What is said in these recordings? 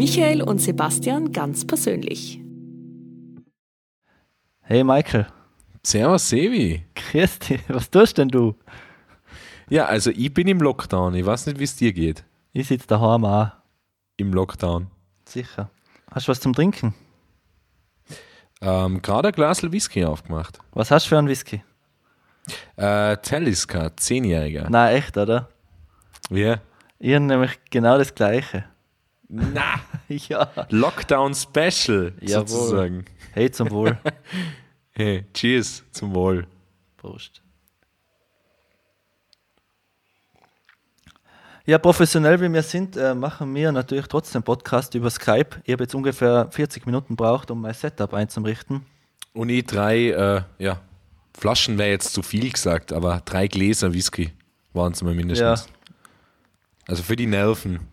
Michael und Sebastian ganz persönlich. Hey Michael. Servus Sevi. Grüß dich. Was tust denn du? Ja, also ich bin im Lockdown. Ich weiß nicht, wie es dir geht. Ich sitze daheim auch. Im Lockdown. Sicher. Hast du was zum Trinken? Ähm, Gerade ein Glas Whisky aufgemacht. Was hast du für einen Whisky? Äh, Talisker, 10-Jähriger. Na echt, oder? Ja. Ich habe nämlich genau das gleiche. Na, ja. Lockdown Special Jawohl. sozusagen. Hey, zum Wohl. Hey, cheers zum Wohl. Prost. Ja, professionell wie wir sind, äh, machen wir natürlich trotzdem Podcast über Skype. Ich habe jetzt ungefähr 40 Minuten braucht, um mein Setup einzurichten. Und ich drei, äh, ja, Flaschen wäre jetzt zu viel gesagt, aber drei Gläser Whisky waren es mal mindestens. Also für die Nerven.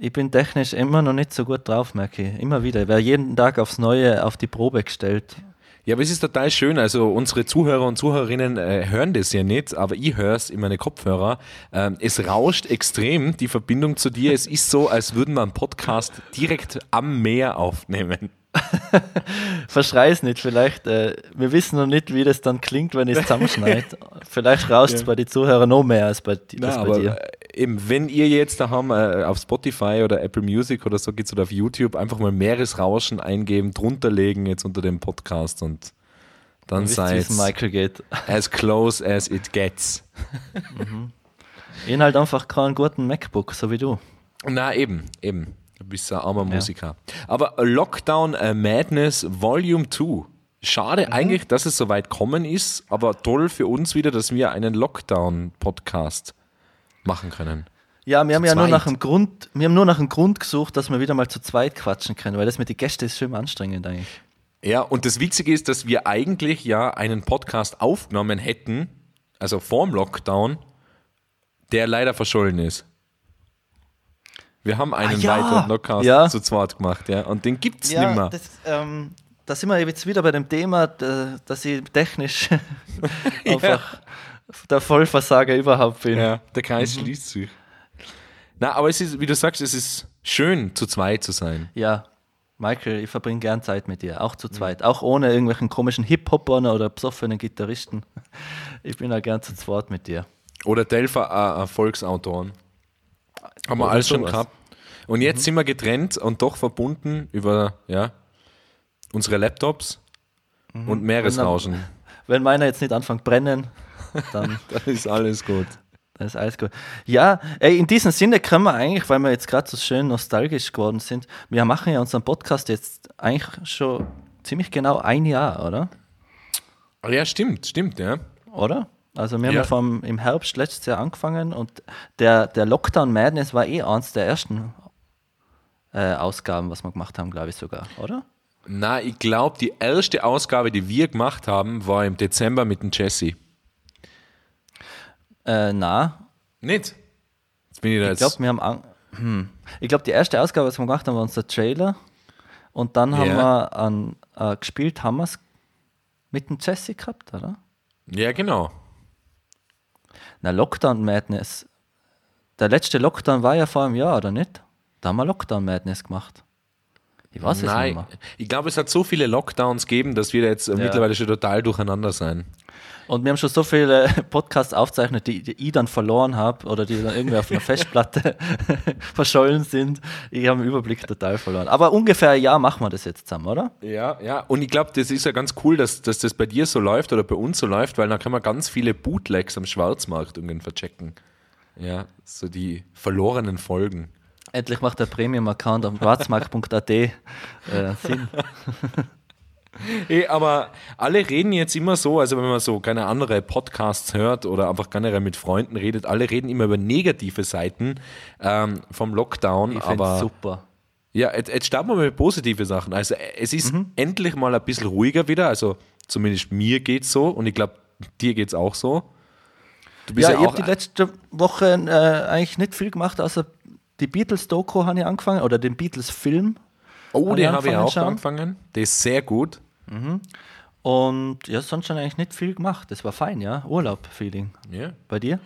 Ich bin technisch immer noch nicht so gut drauf, merke ich. Immer wieder. Ich werde jeden Tag aufs Neue auf die Probe gestellt. Ja, aber es ist total schön. Also unsere Zuhörer und Zuhörerinnen äh, hören das ja nicht, aber ich höre es in meine Kopfhörer. Ähm, es rauscht extrem, die Verbindung zu dir. Es ist so, als würden wir einen Podcast direkt am Meer aufnehmen. Verschrei's nicht, vielleicht. Äh, wir wissen noch nicht, wie das dann klingt, wenn ich es zusammenschneide. vielleicht rauscht es Ja. bei den Zuhörern noch mehr als bei, als Na, bei aber dir. äh, eben, wenn ihr jetzt daheim äh, auf Spotify oder Apple Music oder so geht's oder auf YouTube einfach mal Meeresrauschen eingeben, drunter legen jetzt unter dem Podcast und dann seid es Michael geht. as close as it gets. Ich hab halt einfach keinen guten MacBook, so wie du. Na eben, eben. Du bist ein armer Musiker. Aber Lockdown äh, Madness Volume 2. Schade Mhm. eigentlich, dass es so weit kommen ist, aber toll für uns wieder, dass wir einen Lockdown-Podcast machen können. Ja, wir haben Zu ja nur nach einem Grund, wir haben nur nach einem Grund gesucht, dass wir wieder mal zu zweit quatschen können, weil das mit den Gästen ist schön anstrengend eigentlich. Ja, und das Witzige ist, dass wir eigentlich ja einen Podcast aufgenommen hätten, also vorm Lockdown, der leider verschollen ist. Wir haben einen Ah, ja. weiteren Podcast Ja. zu zweit gemacht, ja, und den gibt's Ja, nimmer. das, ähm, da sind wir jetzt wieder bei dem Thema, dass ich technisch einfach der Vollversager überhaupt bin. Ja, der Kreis schließt sich. Na, aber es ist, wie du sagst, es ist schön, zu zweit zu sein. Ja, Michael, ich verbringe gern Zeit mit dir, auch zu zweit, auch ohne irgendwelchen komischen Hip-Hopern oder besoffenen Gitarristen. Ich bin ja gern zu zweit mit dir. Oder Delfer äh, Erfolgsautoren. Haben wir alles schon gehabt. Und jetzt sind wir getrennt und doch verbunden über ja, unsere Laptops und Meeresrauschen. Wenn meiner jetzt nicht anfängt brennen, dann Dann ist alles gut. Dann ist alles gut. Ja, ey, in diesem Sinne können wir eigentlich, weil wir jetzt gerade so schön nostalgisch geworden sind, wir machen ja unseren Podcast jetzt eigentlich schon ziemlich genau ein Jahr, oder? Ah, Ja, stimmt, stimmt, ja. Oder? Also wir haben Ja. ja vom, im Herbst letztes Jahr angefangen und der, der Lockdown Madness war eh eins der ersten äh, Ausgaben, was wir gemacht haben, glaube ich sogar, oder? Na, ich glaube, die erste Ausgabe, die wir gemacht haben, war im Dezember mit dem Jesse. Äh, na, Nicht? Jetzt bin ich da ich jetzt. glaube, wir haben an, hm. ich glaube, die erste Ausgabe, was wir gemacht haben, war unser Trailer und dann haben Ja. wir an, äh, gespielt, haben wir es mit dem Jesse gehabt, oder? ja, genau. Na, Lockdown Madness. Der letzte Lockdown war ja vor einem Jahr, oder nicht? Da haben wir Lockdown Madness gemacht. Ich weiß es nicht mehr. ich glaube, es hat so viele Lockdowns gegeben, dass wir jetzt äh, mittlerweile schon total durcheinander sein. Und wir haben schon so viele Podcasts aufgezeichnet, die, die ich dann verloren habe oder die dann irgendwie auf einer Festplatte verschollen sind. Ich habe den Überblick total verloren. Aber ungefähr ein Jahr machen wir das jetzt zusammen, oder? Ja, ja. Und ich glaube, das ist ja ganz cool, dass, dass das bei dir so läuft oder bei uns so läuft, weil dann kann man ganz viele Bootlegs am Schwarzmarkt irgendwie verchecken. Ja, so die verlorenen Folgen. Endlich macht der Premium-Account am schwarzmarkt.at äh, Sinn. Ey, aber alle reden jetzt immer so, also wenn man so keine andere Podcasts hört oder einfach generell mit Freunden redet, alle reden immer über negative Seiten ähm, vom Lockdown. Ich aber es super. Ja, jetzt, jetzt starten wir mit positive Sachen. Also es ist Mhm. endlich mal ein bisschen ruhiger wieder. Also zumindest mir geht's so und ich glaube, dir geht's auch so. Du bist Ja, ja, ich habe die letzte Woche äh, eigentlich nicht viel gemacht, außer die Beatles-Doku habe ich angefangen oder den Beatles-Film. oh, den ich habe ich auch schauen. angefangen. Der ist sehr gut. Und ja, sonst schon eigentlich nicht viel gemacht. Das war fein, ja. Urlaub-Feeling. Ja. Bei dir?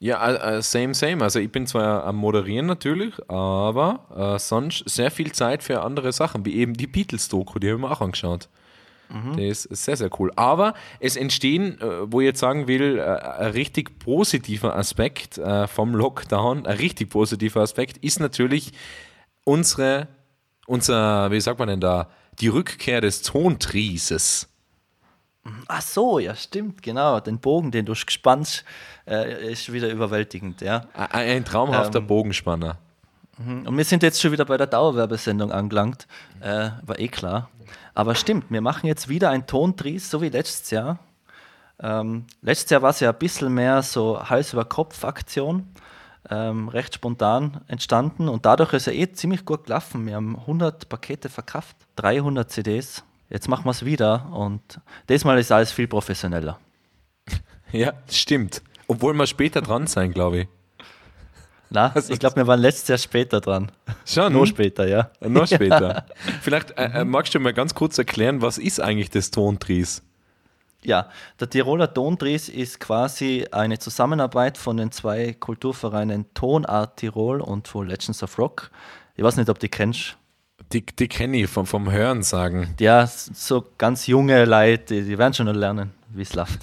Ja, äh, same, same. Also ich bin zwar am Moderieren natürlich, aber äh, sonst sehr viel Zeit für andere Sachen, wie eben die Beatles-Doku, die haben wir auch angeschaut. Mhm. Das ist sehr, sehr cool. Aber es entstehen, äh, wo ich jetzt sagen will, äh, ein richtig positiver Aspekt äh, vom Lockdown, ein richtig positiver Aspekt ist natürlich unsere, unser, wie sagt man denn da, die Rückkehr des Tontrieses. Ach so, ja, stimmt, genau. Den Bogen, den du gespannst, äh, ist wieder überwältigend, ja. Ein, ein traumhafter ähm, Bogenspanner. Mhm. Und wir sind jetzt schon wieder bei der Dauerwerbesendung angelangt. Äh, war eh klar. Aber stimmt, wir machen jetzt wieder ein Tontries, so wie letztes Jahr. Ähm, letztes Jahr war es ja ein bisschen mehr so Hals-über-Kopf-Aktion, ähm, recht spontan entstanden und dadurch ist er eh ziemlich gut gelaufen. Wir haben 100 Pakete verkauft, 300 CDs. Jetzt machen wir es wieder und diesmal ist alles viel professioneller. Ja, stimmt. Obwohl wir später dran sein, glaube ich. Na, also, ich glaube, wir waren letztes Jahr später dran. Schon? Noch später, ja. Noch später. Vielleicht äh, äh, magst du mal ganz kurz erklären, was ist eigentlich das Tontries? Ja, der Tiroler Tontries ist quasi eine Zusammenarbeit von den zwei Kulturvereinen Tonart Tirol und von Legends of Rock. Ich weiß nicht, ob die kennst. Die, die kenne ich vom, vom Hören sagen. Ja, so ganz junge Leute, die, die werden schon lernen, wie es läuft.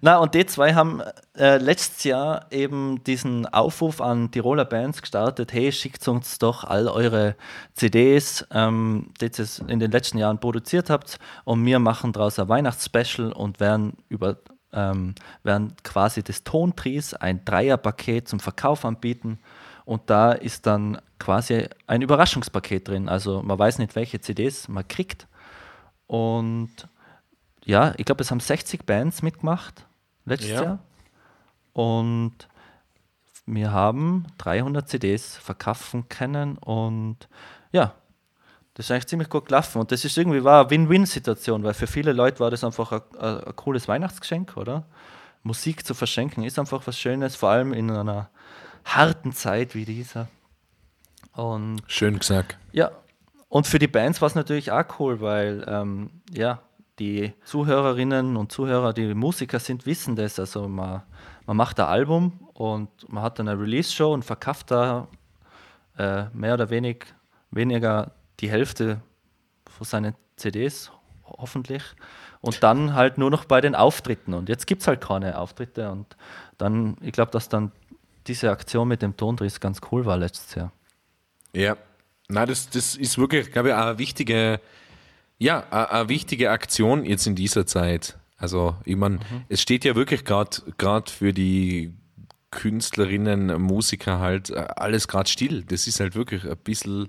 Na, und die zwei haben äh, letztes Jahr eben diesen Aufruf an Tiroler Bands gestartet: hey, schickt uns doch all eure CDs, ähm, die ihr in den letzten Jahren produziert habt, und wir machen daraus ein Weihnachtsspecial und werden über ähm, werden quasi das Tontries, ein Dreierpaket zum Verkauf anbieten. Und da ist dann quasi ein Überraschungspaket drin. Also man weiß nicht, welche CDs man kriegt. Und ja, ich glaube, es haben 60 Bands mitgemacht letztes ja. Jahr. Und wir haben 300 CDs verkaufen können und ja, das ist eigentlich ziemlich gut gelaufen. Und das ist irgendwie war eine Win-Win-Situation, weil für viele Leute war das einfach ein, ein, ein, cooles Weihnachtsgeschenk, oder? Musik zu verschenken ist einfach was Schönes, vor allem in einer harten Zeit wie dieser. Und Schön gesagt. Ja, und für die Bands war es natürlich auch cool, weil ähm, ja, die Zuhörerinnen und Zuhörer, die Musiker sind, wissen das. Also man, man macht ein Album und man hat dann eine Release-Show und verkauft da äh, mehr oder wenig, weniger die Hälfte von seinen CDs, hoffentlich. Und dann halt nur noch bei den Auftritten. Und jetzt gibt es halt keine Auftritte. Und dann, ich glaube, dass dann diese Aktion mit dem Tondris ganz cool war letztes Jahr. Ja, na, das, das ist wirklich, glaube ich, eine wichtige ja, eine wichtige Aktion jetzt in dieser Zeit. Also, ich meine, mhm. es steht ja wirklich gerade für die Künstlerinnen, Musiker halt äh, alles gerade still. Das ist halt wirklich ein bisschen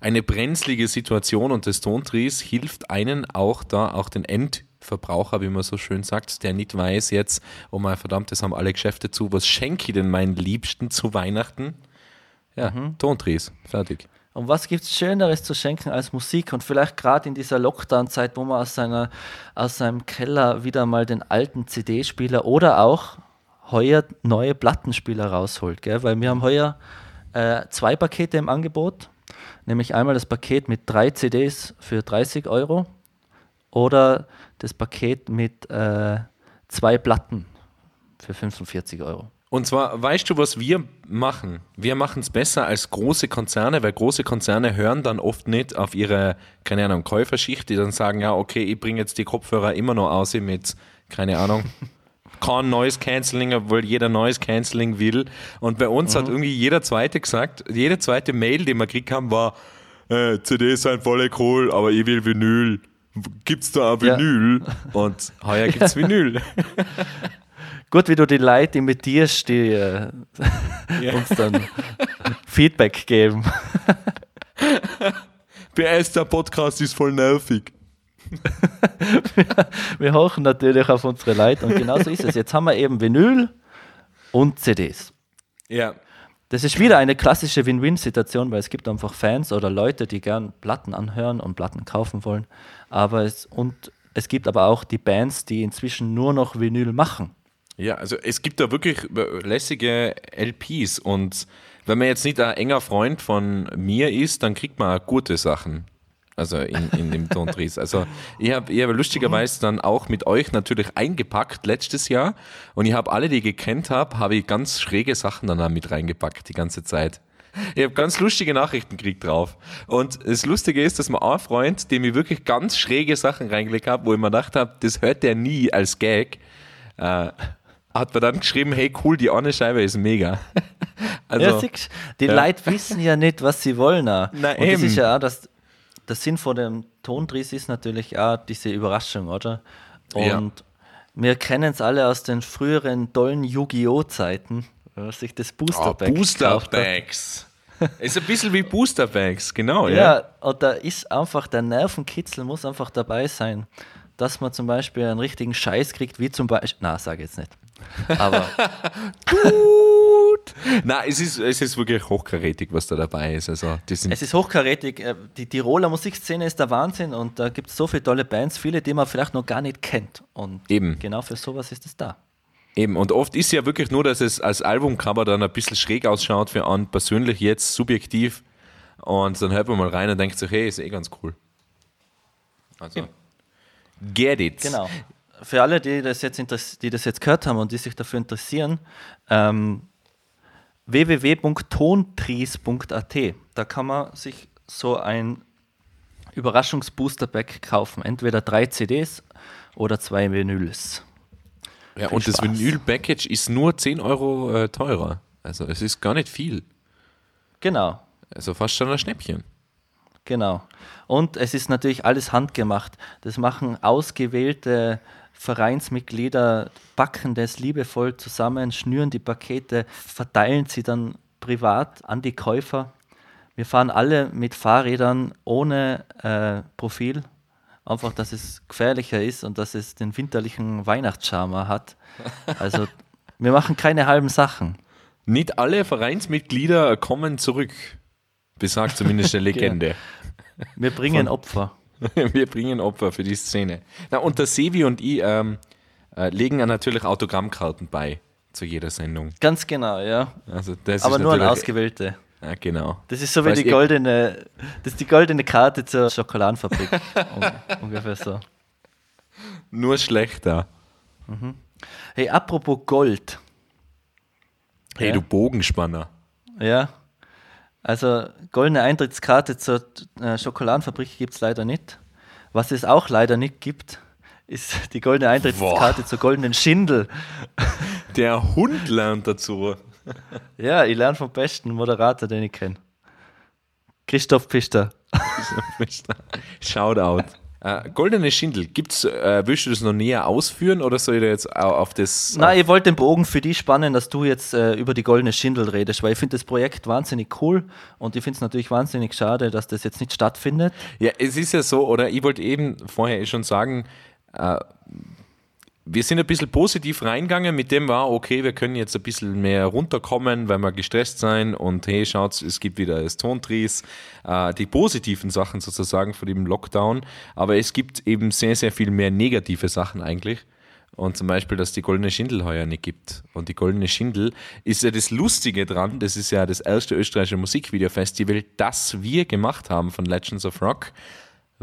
eine brenzlige Situation und das Tontries hilft einen auch da, auch den Endverbraucher, wie man so schön sagt, der nicht weiß jetzt, oh mein verdammt, das haben alle Geschäfte zu, was schenke ich denn meinen Liebsten zu Weihnachten? Ja, mhm. Tontries, fertig. Und was gibt es Schöneres zu schenken als Musik? Und vielleicht gerade in dieser Lockdown-Zeit, wo man aus, seiner, aus seinem Keller wieder mal den alten CD-Spieler oder auch heuer neue Plattenspieler rausholt. Gell? Weil wir haben heuer äh, zwei Pakete im Angebot. Nämlich einmal das Paket mit drei CDs für 30 Euro oder das Paket mit äh, zwei Platten für 45 Euro. Und zwar, weißt du, was wir machen? Wir machen es besser als große Konzerne, weil große Konzerne hören dann oft nicht auf ihre, keine Ahnung, Käuferschicht, die dann sagen, ja, okay, ich bringe jetzt die Kopfhörer immer noch aus mit, keine Ahnung, kein neues Canceling, obwohl jeder neues Canceling will. Und bei uns mhm. hat irgendwie jeder Zweite gesagt, jede zweite Mail, die wir gekriegt haben, war, äh, CDs sind voll cool, aber ich will Vinyl. Gibt's da ein Vinyl? Ja. Und heuer gibt's Vinyl. Gut, wie du die Leute imitierst, die äh, ja. uns dann Feedback geben. PS, der Podcast ist voll nervig. wir, wir hochen natürlich auf unsere Leute und genauso ist es. Jetzt haben wir eben Vinyl und CDs. Ja. Das ist wieder eine klassische Win-Win-Situation, weil es gibt einfach Fans oder Leute, die gern Platten anhören und Platten kaufen wollen. Aber es, und es gibt aber auch die Bands, die inzwischen nur noch Vinyl machen. Ja, also es gibt da wirklich lässige LPs und wenn man jetzt nicht ein enger Freund von mir ist, dann kriegt man gute Sachen. Also in, in dem Tontries. Also ich habe ich hab lustigerweise dann auch mit euch natürlich eingepackt letztes Jahr und ich habe alle, die ich gekannt habe, habe ich ganz schräge Sachen dann auch mit reingepackt die ganze Zeit. Ich habe ganz lustige Nachrichten gekriegt drauf. Und das Lustige ist, dass mir ein Freund, dem ich wirklich ganz schräge Sachen reingelegt habe, wo ich mir gedacht habe, das hört der nie als Gag, äh, hat mir dann geschrieben, hey cool, die eine Scheibe ist mega. Also, ja, siehst, die ja. Leute wissen ja nicht, was sie wollen. Auch. Na, Und eben. das ist ja auch das, der Sinn von dem Tondries ist natürlich auch diese Überraschung, oder? Und Ja. wir kennen es alle aus den früheren tollen Yu-Gi-Oh! Zeiten, man sich das Booster Oh, Pack Booster gekauft hat. Bags. ist ein bisschen wie Booster Bags, genau. Ja. Ja, und da ist einfach der Nervenkitzel muss einfach dabei sein, dass man zum Beispiel einen richtigen Scheiß kriegt, wie zum Beispiel, na, sage jetzt nicht. Aber Gut. Nein, es ist, es ist wirklich hochkarätig, was da dabei ist. Also, es ist hochkarätig. äh, Die Tiroler Musikszene ist der Wahnsinn und da gibt es so viele tolle Bands, viele, die man vielleicht noch gar nicht kennt. Und Eben. genau für sowas ist es da. Eben, und oft ist ja wirklich nur, dass es als Albumcover dann ein bisschen schräg ausschaut für einen persönlich jetzt subjektiv. Und dann hört man mal rein und denkt sich, hey, ist eh ganz cool. Also, get it. Genau. Für alle, die das jetzt, die das jetzt gehört haben und die sich dafür interessieren, ähm, www.tontries.at. Da kann man sich so ein Überraschungsbooster-Pack kaufen. Entweder drei CDs oder zwei Vinyls. Ja, Viel und das Spaß. Vinyl-Package ist nur 10 Euro äh, teurer. Also, es ist gar nicht viel. Genau. Also, fast schon ein Schnäppchen. Genau. Und es ist natürlich alles handgemacht. Das machen ausgewählte Vereinsmitglieder, backen das liebevoll zusammen, schnüren die Pakete, verteilen sie dann privat an die Käufer. Wir fahren alle mit Fahrrädern ohne äh, Profil. Einfach, dass es gefährlicher ist und dass es den winterlichen Weihnachtscharme hat. Also, wir machen keine halben Sachen. Nicht alle Vereinsmitglieder kommen zurück. Besagt zumindest der Legende. Wir bringen Opfer. Wir bringen Opfer für die Szene. Na, und der Sevi und ich ähm, äh, legen ja natürlich Autogrammkarten bei zu jeder Sendung. Ganz genau, ja. Also das Aber ist nur an ausgewählte. Ja, genau. Das ist so wie die goldene, das ist die goldene Karte zur Schokoladenfabrik. Un ungefähr so. Nur schlechter. Hey, apropos Gold. Hey, Ja. du Bogenspanner. Ja. Also goldene Eintrittskarte zur äh, Schokoladenfabrik gibt es leider nicht. Was es auch leider nicht gibt, ist die goldene Eintrittskarte zur goldenen Schindel. Der Hund lernt dazu. Ja, ich lerne vom besten Moderator, den ich kenne. Christoph Pfister. Shoutout. Äh, goldene Schindel, gibt's, äh, willst du das noch näher ausführen oder soll ich da jetzt au- auf das. Nein, ich wollte den Bogen für dich spannen, dass du jetzt äh, über die goldene Schindel redest, weil ich finde das Projekt wahnsinnig cool und ich finde es natürlich wahnsinnig schade, dass das jetzt nicht stattfindet. Ja, es ist ja so, oder ich wollte eben vorher eh schon sagen, äh, wir sind ein bisschen positiv reingegangen, mit dem war, okay, wir können jetzt ein bisschen mehr runterkommen, weil wir gestresst sein. Und hey, schaut, es gibt wieder das Tontries, äh, die positiven Sachen sozusagen von dem Lockdown, aber es gibt eben sehr, sehr viel mehr negative Sachen eigentlich. Und zum Beispiel, dass die Goldene Schindel heuer nicht gibt. Und die Goldene Schindel ist ja das Lustige dran, das ist ja das erste österreichische Musikvideofestival, das wir gemacht haben von Legends of Rock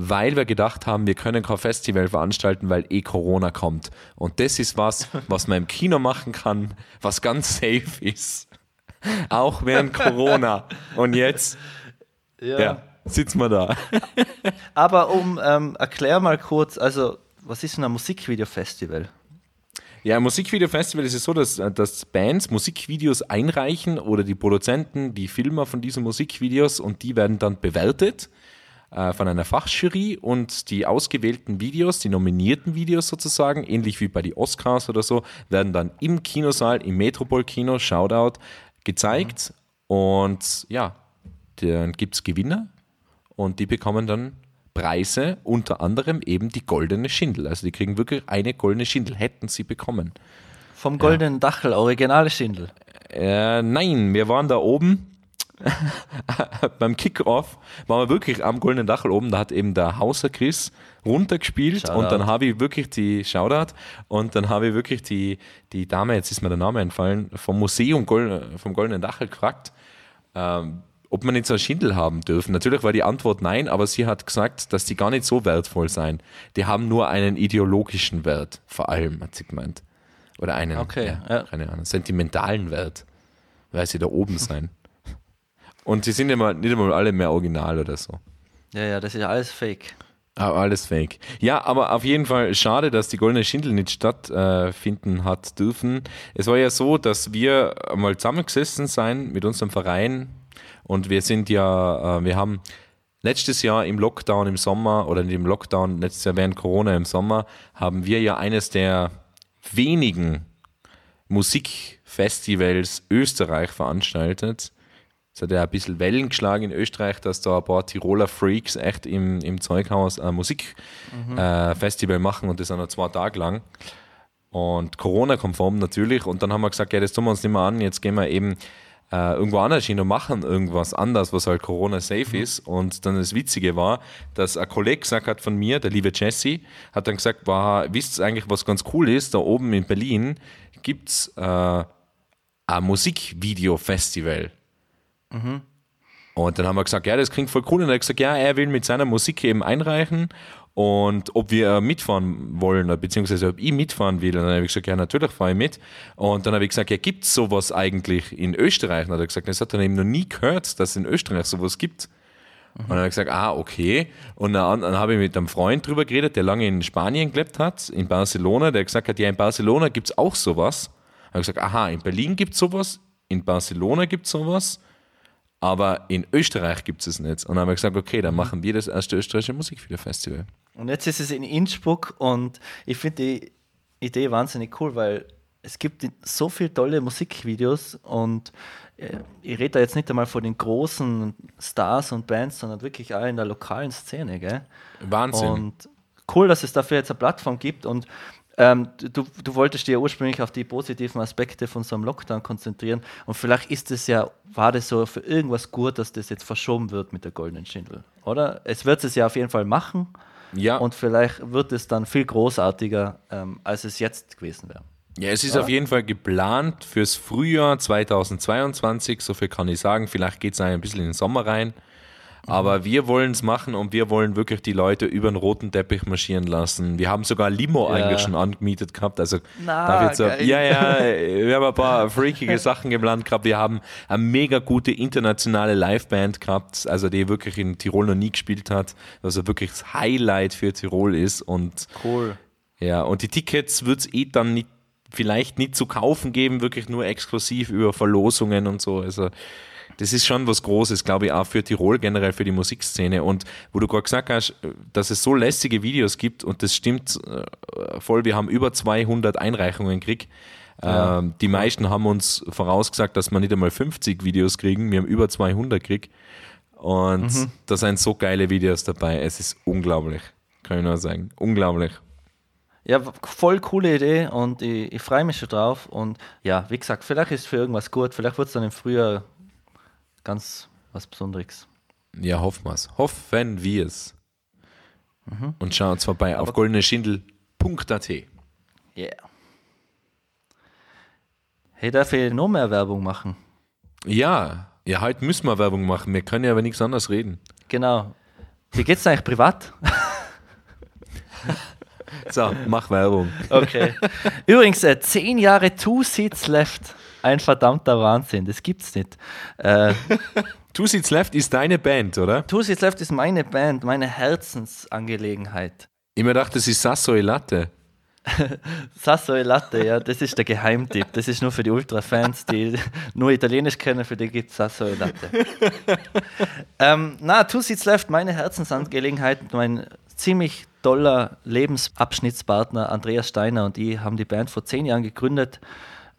weil wir gedacht haben, wir können kein Festival veranstalten, weil eh Corona kommt. Und das ist was, was man im Kino machen kann, was ganz safe ist. Auch während Corona. Und jetzt, ja, sitzen wir da. Aber um, ähm, erklär mal kurz, also was ist denn ein Musikvideofestival? Ja, im Musikvideofestival ist es so, dass, dass Bands Musikvideos einreichen oder die Produzenten, die Filmer von diesen Musikvideos und die werden dann bewertet äh, von einer Fachjury und die ausgewählten Videos, die nominierten Videos sozusagen, ähnlich wie bei den Oscars oder so, werden dann im Kinosaal, im Metropol-Kino, Shoutout, gezeigt und ja, dann gibt es Gewinner und die bekommen dann Preise, unter anderem eben die goldene Schindel. Also die kriegen wirklich eine goldene Schindel, hätten sie bekommen. Vom Goldenen Dachel, originale Schindel. Äh, nein, wir waren da oben beim Kickoff, waren wir wirklich am Goldenen Dachel oben, da hat eben der Hauser Chris runtergespielt Shoutout. und dann habe ich wirklich die, Shoutout, und dann habe ich wirklich die, die Dame, jetzt ist mir der Name entfallen, vom Museum Gold, vom Goldenen Dachel gefragt, ähm, ob man nicht so ein Schindel haben dürfen. Natürlich war die Antwort nein, aber sie hat gesagt, dass die gar nicht so wertvoll seien. Die haben nur einen ideologischen Wert, vor allem, hat sie gemeint. Oder einen, Okay, ja, ja. keine Ahnung, sentimentalen Wert, weil sie da oben sein. Und sie sind immer, nicht einmal alle mehr original oder so. Ja, ja, das ist ja alles fake. Aber alles fake. Ja, aber auf jeden Fall schade, dass die Goldene Schindel nicht stattfinden äh, hat dürfen. Es war ja so, dass wir mal zusammengesessen sein mit unserem Verein und wir sind ja, äh, wir haben letztes Jahr im Lockdown im Sommer oder nicht im Lockdown, letztes Jahr während Corona im Sommer, haben wir ja eines der wenigen Musikfestivals Österreich veranstaltet. Es hat ja ein bisschen Wellen geschlagen in Österreich, dass da ein paar Tiroler Freaks echt im, im Zeughaus ein Musikfestival äh, Festival machen und das auch noch zwei Tage lang. Und Corona-konform natürlich. Und dann haben wir gesagt, ja, das tun wir uns nicht mehr an, jetzt gehen wir eben äh, irgendwo anders hin und machen irgendwas anders, was halt Corona-safe ist. Und dann das Witzige war, dass ein Kollege gesagt hat von mir, der liebe Jesse, hat dann gesagt, wow, wisst ihr eigentlich, was ganz cool ist? Da oben in Berlin gibt es äh, ein Musikvideo-Festival. Und dann haben wir gesagt, ja, das klingt voll cool. Und er hat gesagt, ja, er will mit seiner Musik eben einreichen und ob wir mitfahren wollen, beziehungsweise ob ich mitfahren will. Und dann habe ich gesagt, ja, natürlich fahre ich mit. Und dann habe ich gesagt, ja, gibt es sowas eigentlich in Österreich? Und dann hat er gesagt, das hat er eben noch nie gehört, dass es in Österreich sowas gibt. Und dann habe ich gesagt, ah, okay. Und dann, dann habe ich mit einem Freund drüber geredet, der lange in Spanien gelebt hat, in Barcelona, der gesagt hat, ja, in Barcelona gibt es auch sowas. Dann habe ich gesagt, aha, in Berlin gibt es sowas, in Barcelona gibt es sowas, aber in Österreich gibt es es nicht. Und dann haben wir gesagt, okay, dann machen wir das erste österreichische Musikvideofestival. Und jetzt ist es in Innsbruck und ich finde die Idee wahnsinnig cool, weil es gibt so viele tolle Musikvideos und äh, ich rede da jetzt nicht einmal von den großen Stars und Bands, sondern wirklich auch in der lokalen Szene. Gell? Wahnsinn. Und cool, dass es dafür jetzt eine Plattform gibt und ähm, du, du wolltest dir ja ursprünglich auf die positiven Aspekte von so einem Lockdown konzentrieren und vielleicht ist es ja, war das so für irgendwas gut, dass das jetzt verschoben wird mit der Goldenen Schindel, oder? Es wird es ja auf jeden Fall machen ja, und vielleicht wird es dann viel großartiger, ähm, als es jetzt gewesen wäre. ja, es ist auf jeden Fall geplant fürs Frühjahr 2022, so viel kann ich sagen. Vielleicht geht es ein bisschen in den Sommer rein. Aber wir wollen es machen und wir wollen wirklich die Leute über den roten Teppich marschieren lassen. Wir haben sogar Limo Ja. eigentlich schon angemietet gehabt. Also Na, da wird's so, ja, ja, wir haben ein paar freakige Sachen geplant gehabt. Wir haben eine mega gute internationale Liveband gehabt, also die wirklich in Tirol noch nie gespielt hat, also wirklich das Highlight für Tirol ist und Cool. ja, und die Tickets wird es eh dann nicht, vielleicht nicht zu kaufen geben, wirklich nur exklusiv über Verlosungen und so. Also das ist schon was Großes, glaube ich, auch für Tirol, generell für die Musikszene. Und wo du gerade gesagt hast, dass es so lässige Videos gibt, und das stimmt äh, voll, wir haben über 200 Einreichungen gekriegt. Ja. Ähm, die meisten haben uns vorausgesagt, dass wir nicht einmal 50 Videos kriegen. Wir haben über 200 gekriegt. Und da sind so geile Videos dabei. Es ist unglaublich, kann ich nur sagen. Unglaublich. Ja, voll coole Idee und ich, ich freue mich schon drauf. Und ja, wie gesagt, vielleicht ist es für irgendwas gut, vielleicht wird es dann im Frühjahr ganz was Besonderes. Ja, hoffen wir's. Hoffen wir es. Und schauen uns vorbei auf goldeneschindel.at. Yeah. Hey, darf ich noch mehr Werbung machen? Ja, ja, heute müssen wir Werbung machen. Wir können ja aber nichts anderes reden. Genau. Wie geht's eigentlich privat? So, mach Werbung. Okay. Übrigens, äh, zehn Jahre Two Seats Left. Ein verdammter Wahnsinn, das gibt's nicht. Äh, Two Seats Left ist deine Band, oder? Two Seats Left ist meine Band, meine Herzensangelegenheit. Ich mir dachte, das ist Sasso e Latte. Sasso e Latte, ja, das ist der Geheimtipp. Das ist nur für die Ultra-Fans, die nur Italienisch kennen, für die gibt es Sasso e Latte. ähm, na, Two Seats Left, meine Herzensangelegenheit, mein ziemlich toller Lebensabschnittspartner Andreas Steiner und ich haben die Band vor zehn Jahren gegründet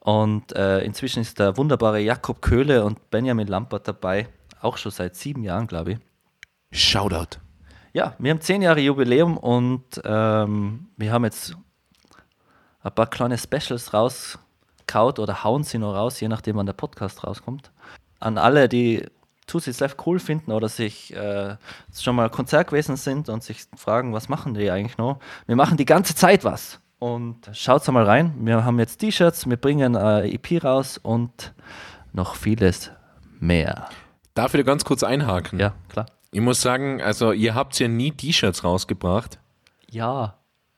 und äh, inzwischen ist der wunderbare Jakob Köhle und Benjamin Lampert dabei, auch schon seit sieben Jahren, glaube ich. Shoutout. Ja, wir haben zehn Jahre Jubiläum und ähm, wir haben jetzt ein paar kleine Specials rauskaut oder hauen sie noch raus, je nachdem, wann der Podcast rauskommt. An alle, die Seats Left cool finden oder sich äh, schon mal Konzert gewesen sind und sich fragen, was machen die eigentlich noch? Wir machen die ganze Zeit was. Und schaut mal rein. Wir haben jetzt T-Shirts, wir bringen äh, EP raus und noch vieles mehr. Darf ich da ganz kurz einhaken? Ja, klar. Ich muss sagen, also ihr habt ja nie T-Shirts rausgebracht. Ja.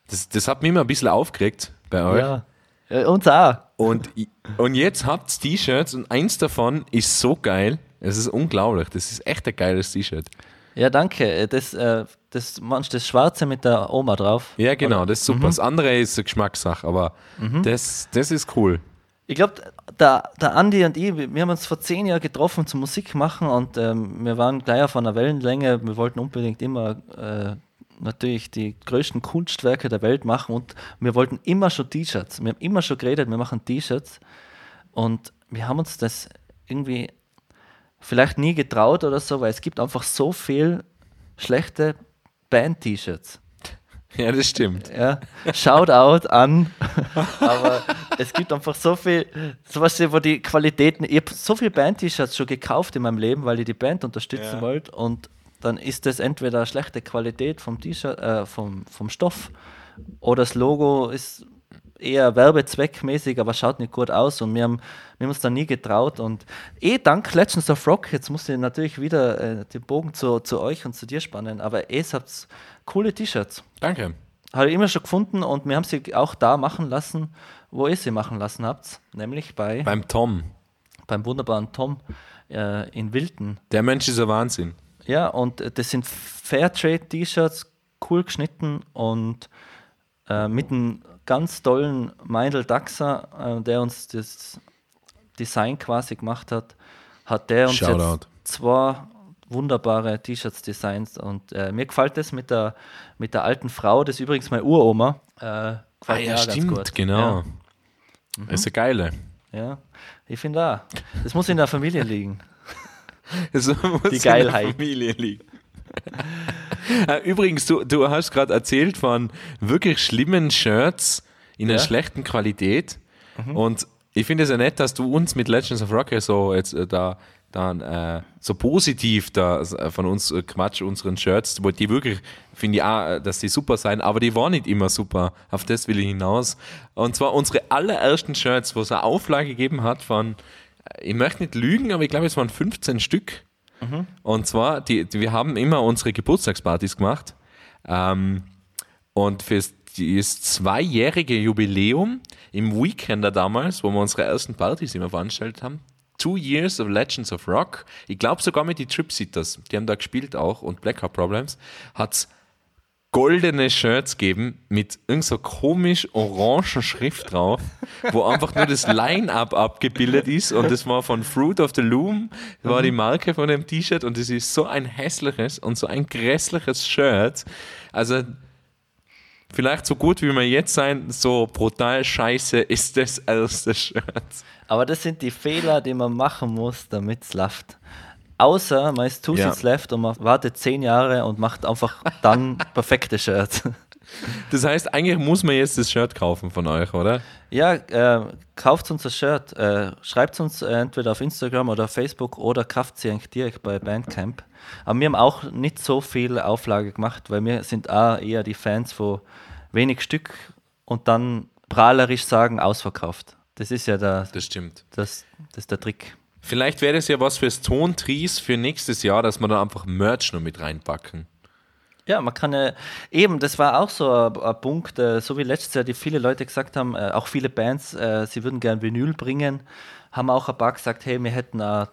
Das, das hat mich immer ein bisschen aufgeregt bei euch. Ja. Äh, uns auch. Und, und jetzt habt ihr T-Shirts und eins davon ist so geil. Es ist unglaublich. Das ist echt ein geiles T-Shirt. Ja, danke. Äh, Das, äh, das, du das Schwarze mit der Oma drauf? Ja, genau, das ist super. Das andere ist eine Geschmackssache, aber das, das ist cool. Ich glaube, der, der Andi und ich, wir wir haben uns vor zehn Jahren getroffen zum Musik machen und ähm, wir waren gleich auf einer Wellenlänge. Wir wollten unbedingt immer äh, natürlich die größten Kunstwerke der Welt machen und wir wollten immer schon T-Shirts. Wir haben immer schon geredet, wir machen T-Shirts und wir haben uns das irgendwie vielleicht nie getraut oder so, weil es gibt einfach so viel schlechte Band-T-Shirts. Ja, das stimmt. Ja, Shoutout an. Aber es gibt einfach so viel, so was, wo die Qualitäten. Ich habe so viele Band-T-Shirts schon gekauft in meinem Leben, weil ich die Band unterstützen Ja. wollte. Und dann ist das entweder eine schlechte Qualität vom T-Shirt, äh, vom, vom Stoff, oder das Logo ist eher werbezweckmäßig, aber schaut nicht gut aus. Und wir haben, wir haben uns da nie getraut. Und eh dank Legends of Rock, jetzt muss ich natürlich wieder äh, den Bogen zu, zu euch und zu dir spannen, aber eh, ihr habt coole T-Shirts Danke. habe ich immer schon gefunden und wir haben sie auch da machen lassen, wo ihr sie machen lassen habt, nämlich bei, Beim Tom. beim wunderbaren Tom äh, in Wilton. Der Mensch ist ein Wahnsinn. Ja, und äh, das sind Fairtrade-T-Shirts, cool geschnitten und äh, mit einem ganz tollen Meindl Daxer, äh, der uns das Design quasi gemacht hat, hat der uns Shoutout. jetzt zwei wunderbare T-Shirts designt und äh, mir gefällt das mit der, mit der alten Frau, das ist übrigens meine Uroma. Äh, Ah, ja, stimmt, genau. Das ist eine geile. Ja, ja. ich finde auch. Das muss in der Familie liegen. Die in der Geilheit. Familie liegen. Äh, Übrigens, du, du hast gerade erzählt von wirklich schlimmen Shirts in einer Ja. schlechten Qualität. Mhm. Und ich finde es ja nett, dass du uns mit Legends of Rock ja so jetzt äh, da dann äh, so positiv da äh, von uns äh, Quatsch, unseren Shirts, wo die wirklich, finde ich auch, äh, dass die super sein, aber die waren nicht immer super. Auf das will ich hinaus. Und zwar unsere allerersten Shirts, wo es eine Auflage gegeben hat von, ich möchte nicht lügen, aber ich glaube, es waren 15 Stück. Und zwar, die, die, wir haben immer unsere Geburtstagspartys gemacht. Ähm, und für das zweijährige Jubiläum im Weekender damals, wo wir unsere ersten Partys immer veranstaltet haben, Two Years of Legends of Rock, ich glaube sogar mit die Tripsitters, die haben da gespielt auch und Blackout Problems, hat es goldene Shirts geben mit irgend so komisch orangen Schrift drauf, wo einfach nur das Line-Up abgebildet ist und das war von Fruit of the Loom, war die Marke von dem T-Shirt und es ist so ein hässliches und so ein grässliches Shirt. Also vielleicht so gut wie wir jetzt sein, so brutal scheiße ist das erste Shirt. Aber das sind die Fehler, die man machen muss, damit es läuft. Außer man ist too Ja. ja. left und man wartet zehn Jahre und macht einfach dann perfekte Shirts. Das heißt, eigentlich muss man jetzt das Shirt kaufen von euch, oder? Ja, äh, kauft uns das Shirt. Äh, schreibt uns äh, entweder auf Instagram oder auf Facebook oder kauft sie eigentlich direkt bei Bandcamp. Aber wir haben auch nicht so viel Auflage gemacht, weil wir sind auch eher die Fans von wenig Stück und dann prahlerisch sagen, ausverkauft. Das ist ja der, Das stimmt. das, das der Trick. Vielleicht wäre das ja was fürs Tontries für nächstes Jahr, dass wir dann einfach Merch noch mit reinpacken. Ja, man kann ja, eben, das war auch so ein, ein Punkt, äh, so wie letztes Jahr, die viele Leute gesagt haben, äh, auch viele Bands, äh, sie würden gern Vinyl bringen, haben auch ein paar gesagt, hey, wir hätten auch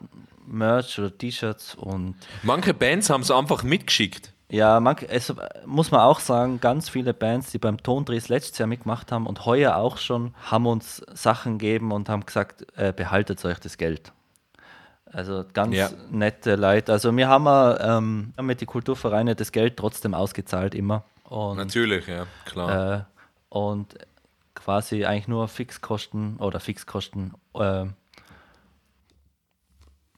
Merch oder T-Shirts und Manche Bands haben es einfach mitgeschickt. ja, man, es, muss man auch sagen, ganz viele Bands, die beim Tondrehs letztes Jahr mitgemacht haben und heuer auch schon, haben uns Sachen gegeben und haben gesagt, äh, behaltet euch das Geld. Also ganz Ja. nette Leute. Also wir haben ähm, haben mit den Kulturvereine das Geld trotzdem ausgezahlt immer. Und, Natürlich, ja, klar. äh, und quasi eigentlich nur Fixkosten oder Fixkosten, äh,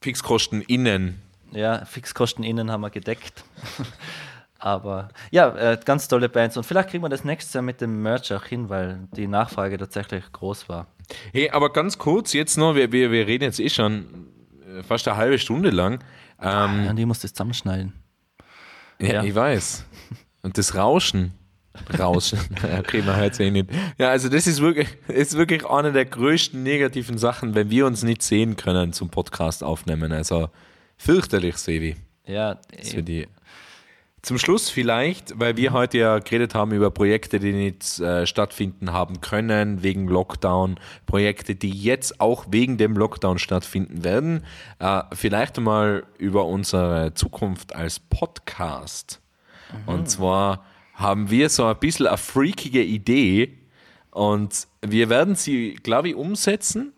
Fixkosten innen. ja, Fixkosten innen haben wir gedeckt. Aber ja, äh, ganz tolle Bands. Und vielleicht kriegen wir das nächstes Jahr mit dem Merch auch hin, weil die Nachfrage tatsächlich groß war. Hey, aber ganz kurz jetzt noch, wir, wir, wir reden jetzt eh schon fast eine halbe Stunde lang. Ähm, Und die muss das zusammenschneiden. ja, ja. ich weiß. Und das Rauschen. Rauschen. okay, man hört es eh nicht. Ja, also das ist wirklich, ist wirklich eine der größten negativen Sachen, wenn wir uns nicht sehen können zum Podcast aufnehmen. Also Fürchterlich, Sevi. Ja, Das für die. Zum Schluss vielleicht, weil wir heute ja geredet haben über Projekte, die nicht äh, stattfinden haben können wegen Lockdown, Projekte, die jetzt auch wegen dem Lockdown stattfinden werden. Äh, vielleicht mal über unsere Zukunft als Podcast. Und zwar haben wir so ein bisschen eine freakige Idee und wir werden sie, glaube ich, umsetzen.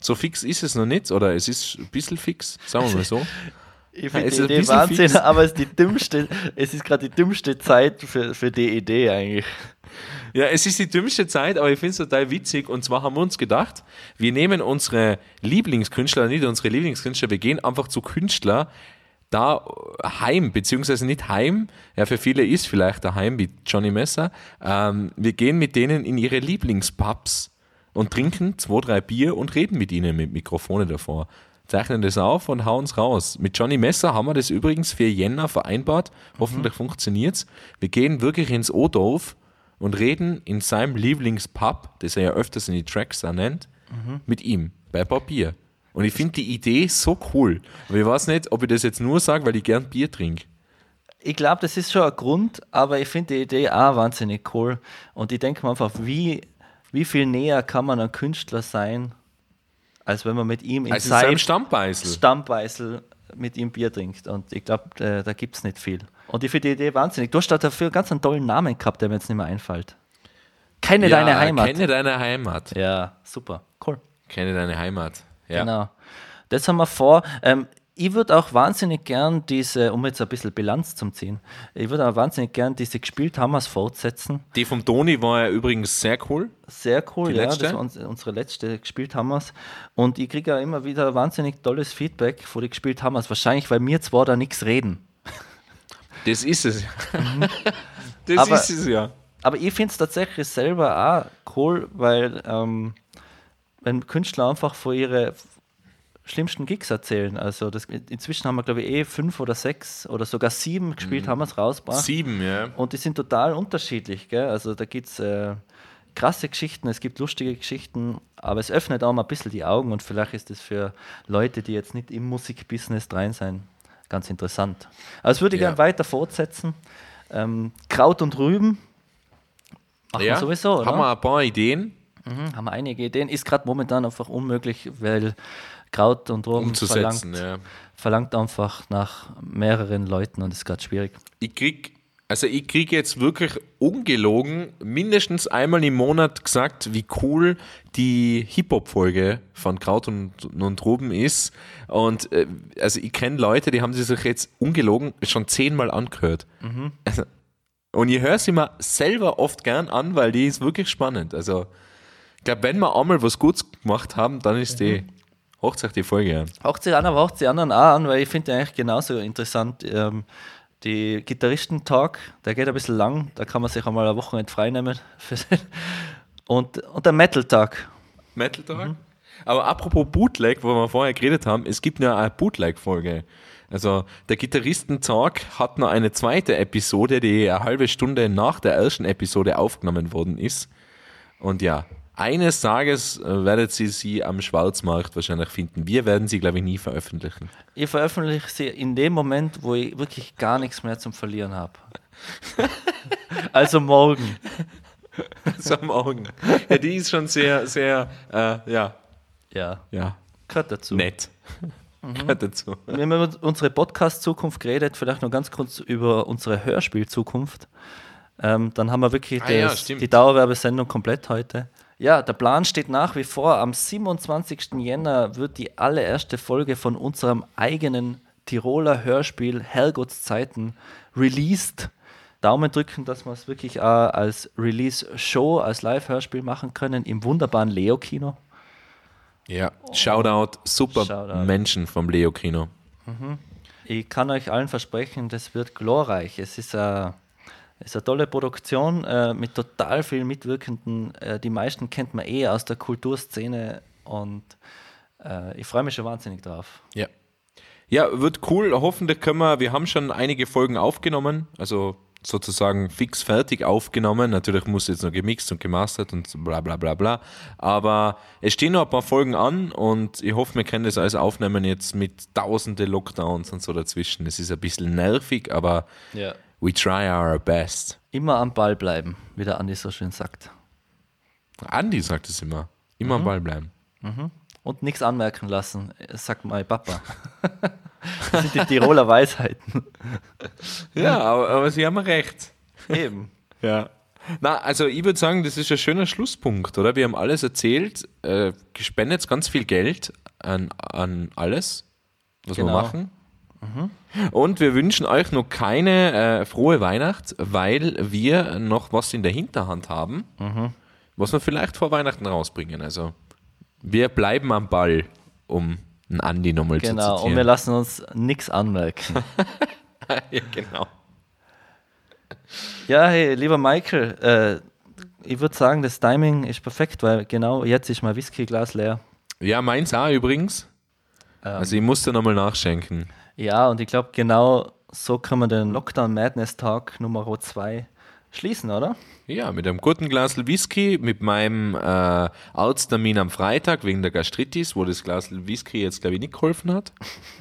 So fix ist es noch nicht, oder es ist ein bisschen fix, sagen wir mal so. Ich Ja, finde es die Idee Wahnsinn, fix. aber es ist die dümmste, es ist gerade die dümmste Zeit für, für die Idee eigentlich. Ja, es ist die dümmste Zeit, aber ich finde es total witzig. Und zwar haben wir uns gedacht, wir nehmen unsere Lieblingskünstler, nicht unsere Lieblingskünstler, wir gehen einfach zu Künstler da heim, beziehungsweise nicht heim, ja, für viele ist vielleicht daheim, wie Johnny Messer. Ähm, wir gehen mit denen in ihre Lieblingspubs und trinken zwei, drei Bier und reden mit ihnen mit Mikrofone davor. Zeichnen das auf und hauen es raus. Mit Johnny Messer haben wir das übrigens für Jänner vereinbart. Hoffentlich funktioniert's. Wir gehen wirklich ins O-Dorf und reden in seinem Lieblingspub, das er ja öfters in die Tracks da nennt, mit ihm bei Bier. Und ich finde die Idee so cool. Aber ich weiß nicht, ob ich das jetzt nur sage, weil ich gern Bier trinke. Ich glaube, das ist schon ein Grund, aber ich finde die Idee auch wahnsinnig cool. Und ich denke mir einfach, wie, wie viel näher kann man ein Künstler sein, als wenn man mit ihm in Also in seinem Stammbeißel. Stammbeißel mit ihm Bier trinkt. Und ich glaube, äh, da gibt es nicht viel. Und ich finde die Idee wahnsinnig. Du hast da dafür ganz einen tollen Namen gehabt, der mir jetzt nicht mehr einfällt. Kenne deine Heimat. Kenne deine Heimat. ja, super, cool. Kenne deine Heimat. Ja. Genau. Das haben wir vor. Ähm, ich würde auch wahnsinnig gern diese, um jetzt ein bisschen Bilanz zu ziehen, ich würde auch wahnsinnig gern diese gespielt Hammers fortsetzen. Die vom Toni war ja übrigens sehr cool. Sehr cool, Die ja. letzte? Das war uns, unsere letzte gespielt Hammers. Und ich kriege ja immer wieder wahnsinnig tolles Feedback von den gespielt Hammers. Wahrscheinlich, weil wir zwar da nichts reden. Das ist es. das Aber- ist es ja. Aber ich finde es tatsächlich selber auch cool, weil ähm, wenn Künstler einfach von ihren schlimmsten Gigs erzählen. Also das, inzwischen haben wir, glaube ich, eh fünf oder sechs oder sogar sieben gespielt, haben wir es rausgebracht. Sieben, ja. Und die sind total unterschiedlich. Gell? Also da gibt es äh, krasse Geschichten, es gibt lustige Geschichten, aber es öffnet auch mal ein bisschen die Augen und vielleicht ist es für Leute, die jetzt nicht im Musikbusiness rein sein, ganz interessant. Also das würde ich Ja. gerne weiter fortsetzen. Ähm, Kraut und Rüben machen ja. wir sowieso, oder? Haben wir ein paar Ideen Mhm, haben einige Ideen. Ist gerade momentan einfach unmöglich, weil Kraut und umzusetzen. verlangt, Ja. verlangt einfach nach mehreren Leuten und ist gerade schwierig. Ich krieg, also ich krieg jetzt wirklich ungelogen mindestens einmal im Monat gesagt, wie cool die Hip-Hop-Folge von Kraut und, und Ruben ist. Und äh, also ich kenne Leute, die haben sie sich jetzt ungelogen schon zehnmal angehört. Also, und ich höre sie mir selber oft gern an, weil die ist wirklich spannend. Also ich glaube, wenn wir einmal was Gutes gemacht haben, dann ist die Hochzeit die Folge an. Sie an, aber sie anderen auch an, weil ich finde eigentlich genauso interessant. Ähm, die Gitarristen-Talk, der geht ein bisschen lang, da kann man sich einmal eine Woche nicht frei nehmen. für den. Und, und der Metal-Tag. Metal Talk. Aber apropos Bootleg, wo wir vorher geredet haben, es gibt ja eine Bootleg-Folge. Also der Gitarristen-Talk hat noch eine zweite Episode, die eine halbe Stunde nach der ersten Episode aufgenommen worden ist. Und ja, eines Tages äh, werdet ihr sie am Schwarzmarkt wahrscheinlich finden. Wir werden sie, glaube ich, nie veröffentlichen. Ich veröffentliche sie in dem Moment, wo ich wirklich gar nichts mehr zum Verlieren habe. also morgen. So am Augen. Ja, die ist schon sehr, sehr, äh, ja, Ja, ja, gehört dazu. nett. Gehört dazu. Wir haben über unsere Podcast-Zukunft geredet, vielleicht noch ganz kurz über unsere Hörspiel-Zukunft. Ähm, dann haben wir wirklich Ah ja, das, stimmt. die Dauerwerbesendung komplett heute. Ja, der Plan steht nach wie vor. Am 27. Jänner wird die allererste Folge von unserem eigenen Tiroler Hörspiel Herrgotts Zeiten released. Daumen drücken, dass wir es wirklich auch als Release-Show, als Live-Hörspiel machen können im wunderbaren Leo-Kino. Ja, Shoutout, super Shoutout. Menschen vom Leo Kino. Ich kann euch allen versprechen, das wird glorreich. Es ist eine, es ist eine tolle Produktion äh, mit total vielen Mitwirkenden. Äh, die meisten kennt man eh aus der Kulturszene und äh, ich freue mich schon wahnsinnig drauf. Ja. Ja, wird cool. Hoffentlich können wir, wir haben schon einige Folgen aufgenommen. Also sozusagen fix fertig aufgenommen. Natürlich muss jetzt noch gemixt und gemastert und bla bla bla bla. Aber es stehen noch ein paar Folgen an und ich hoffe, wir können das alles aufnehmen jetzt mit tausende Lockdowns und so dazwischen. Es ist ein bisschen nervig, aber Ja. We try our best. Immer am Ball bleiben, wie der Andi so schön sagt. Andi sagt es immer. Immer am Ball bleiben. Und nichts anmerken lassen, sagt mein Papa. das sind die Tiroler Weisheiten. Ja, aber, aber Sie haben recht. Eben. Ja. Na, also ich würde sagen, das ist ein schöner Schlusspunkt, oder? Wir haben alles erzählt, äh, gespendet ganz viel Geld an, an alles, was wir Genau. machen. Und wir wünschen euch noch keine äh, frohe Weihnacht, weil wir noch was in der Hinterhand haben, was wir vielleicht vor Weihnachten rausbringen. Also wir bleiben am Ball, um einen Andi nochmal Genau. zu Und wir zitieren. lassen uns nichts anmerken. ja, genau. Ja, hey, lieber Michael, äh, ich würde sagen, das Timing ist perfekt, weil genau jetzt ist mein Whiskyglas leer. Ja, meins auch übrigens. Ähm. Also ich musste nochmal nachschenken. Ja, und ich glaube, genau so kann man den Lockdown Madness Tag Nummer 2 schließen, oder? Ja, mit einem guten Glas Whisky, mit meinem äh, Arzttermin am Freitag wegen der Gastritis, wo das Glas Whisky jetzt, glaube ich, nicht geholfen hat.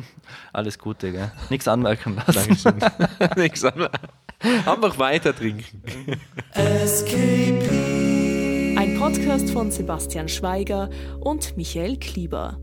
Alles Gute, gell? Nichts anmerken lassen. Dankeschön. Nichts anderes. Einfach weiter trinken. Ein Podcast von Sebastian Schweiger und Michael Klieber.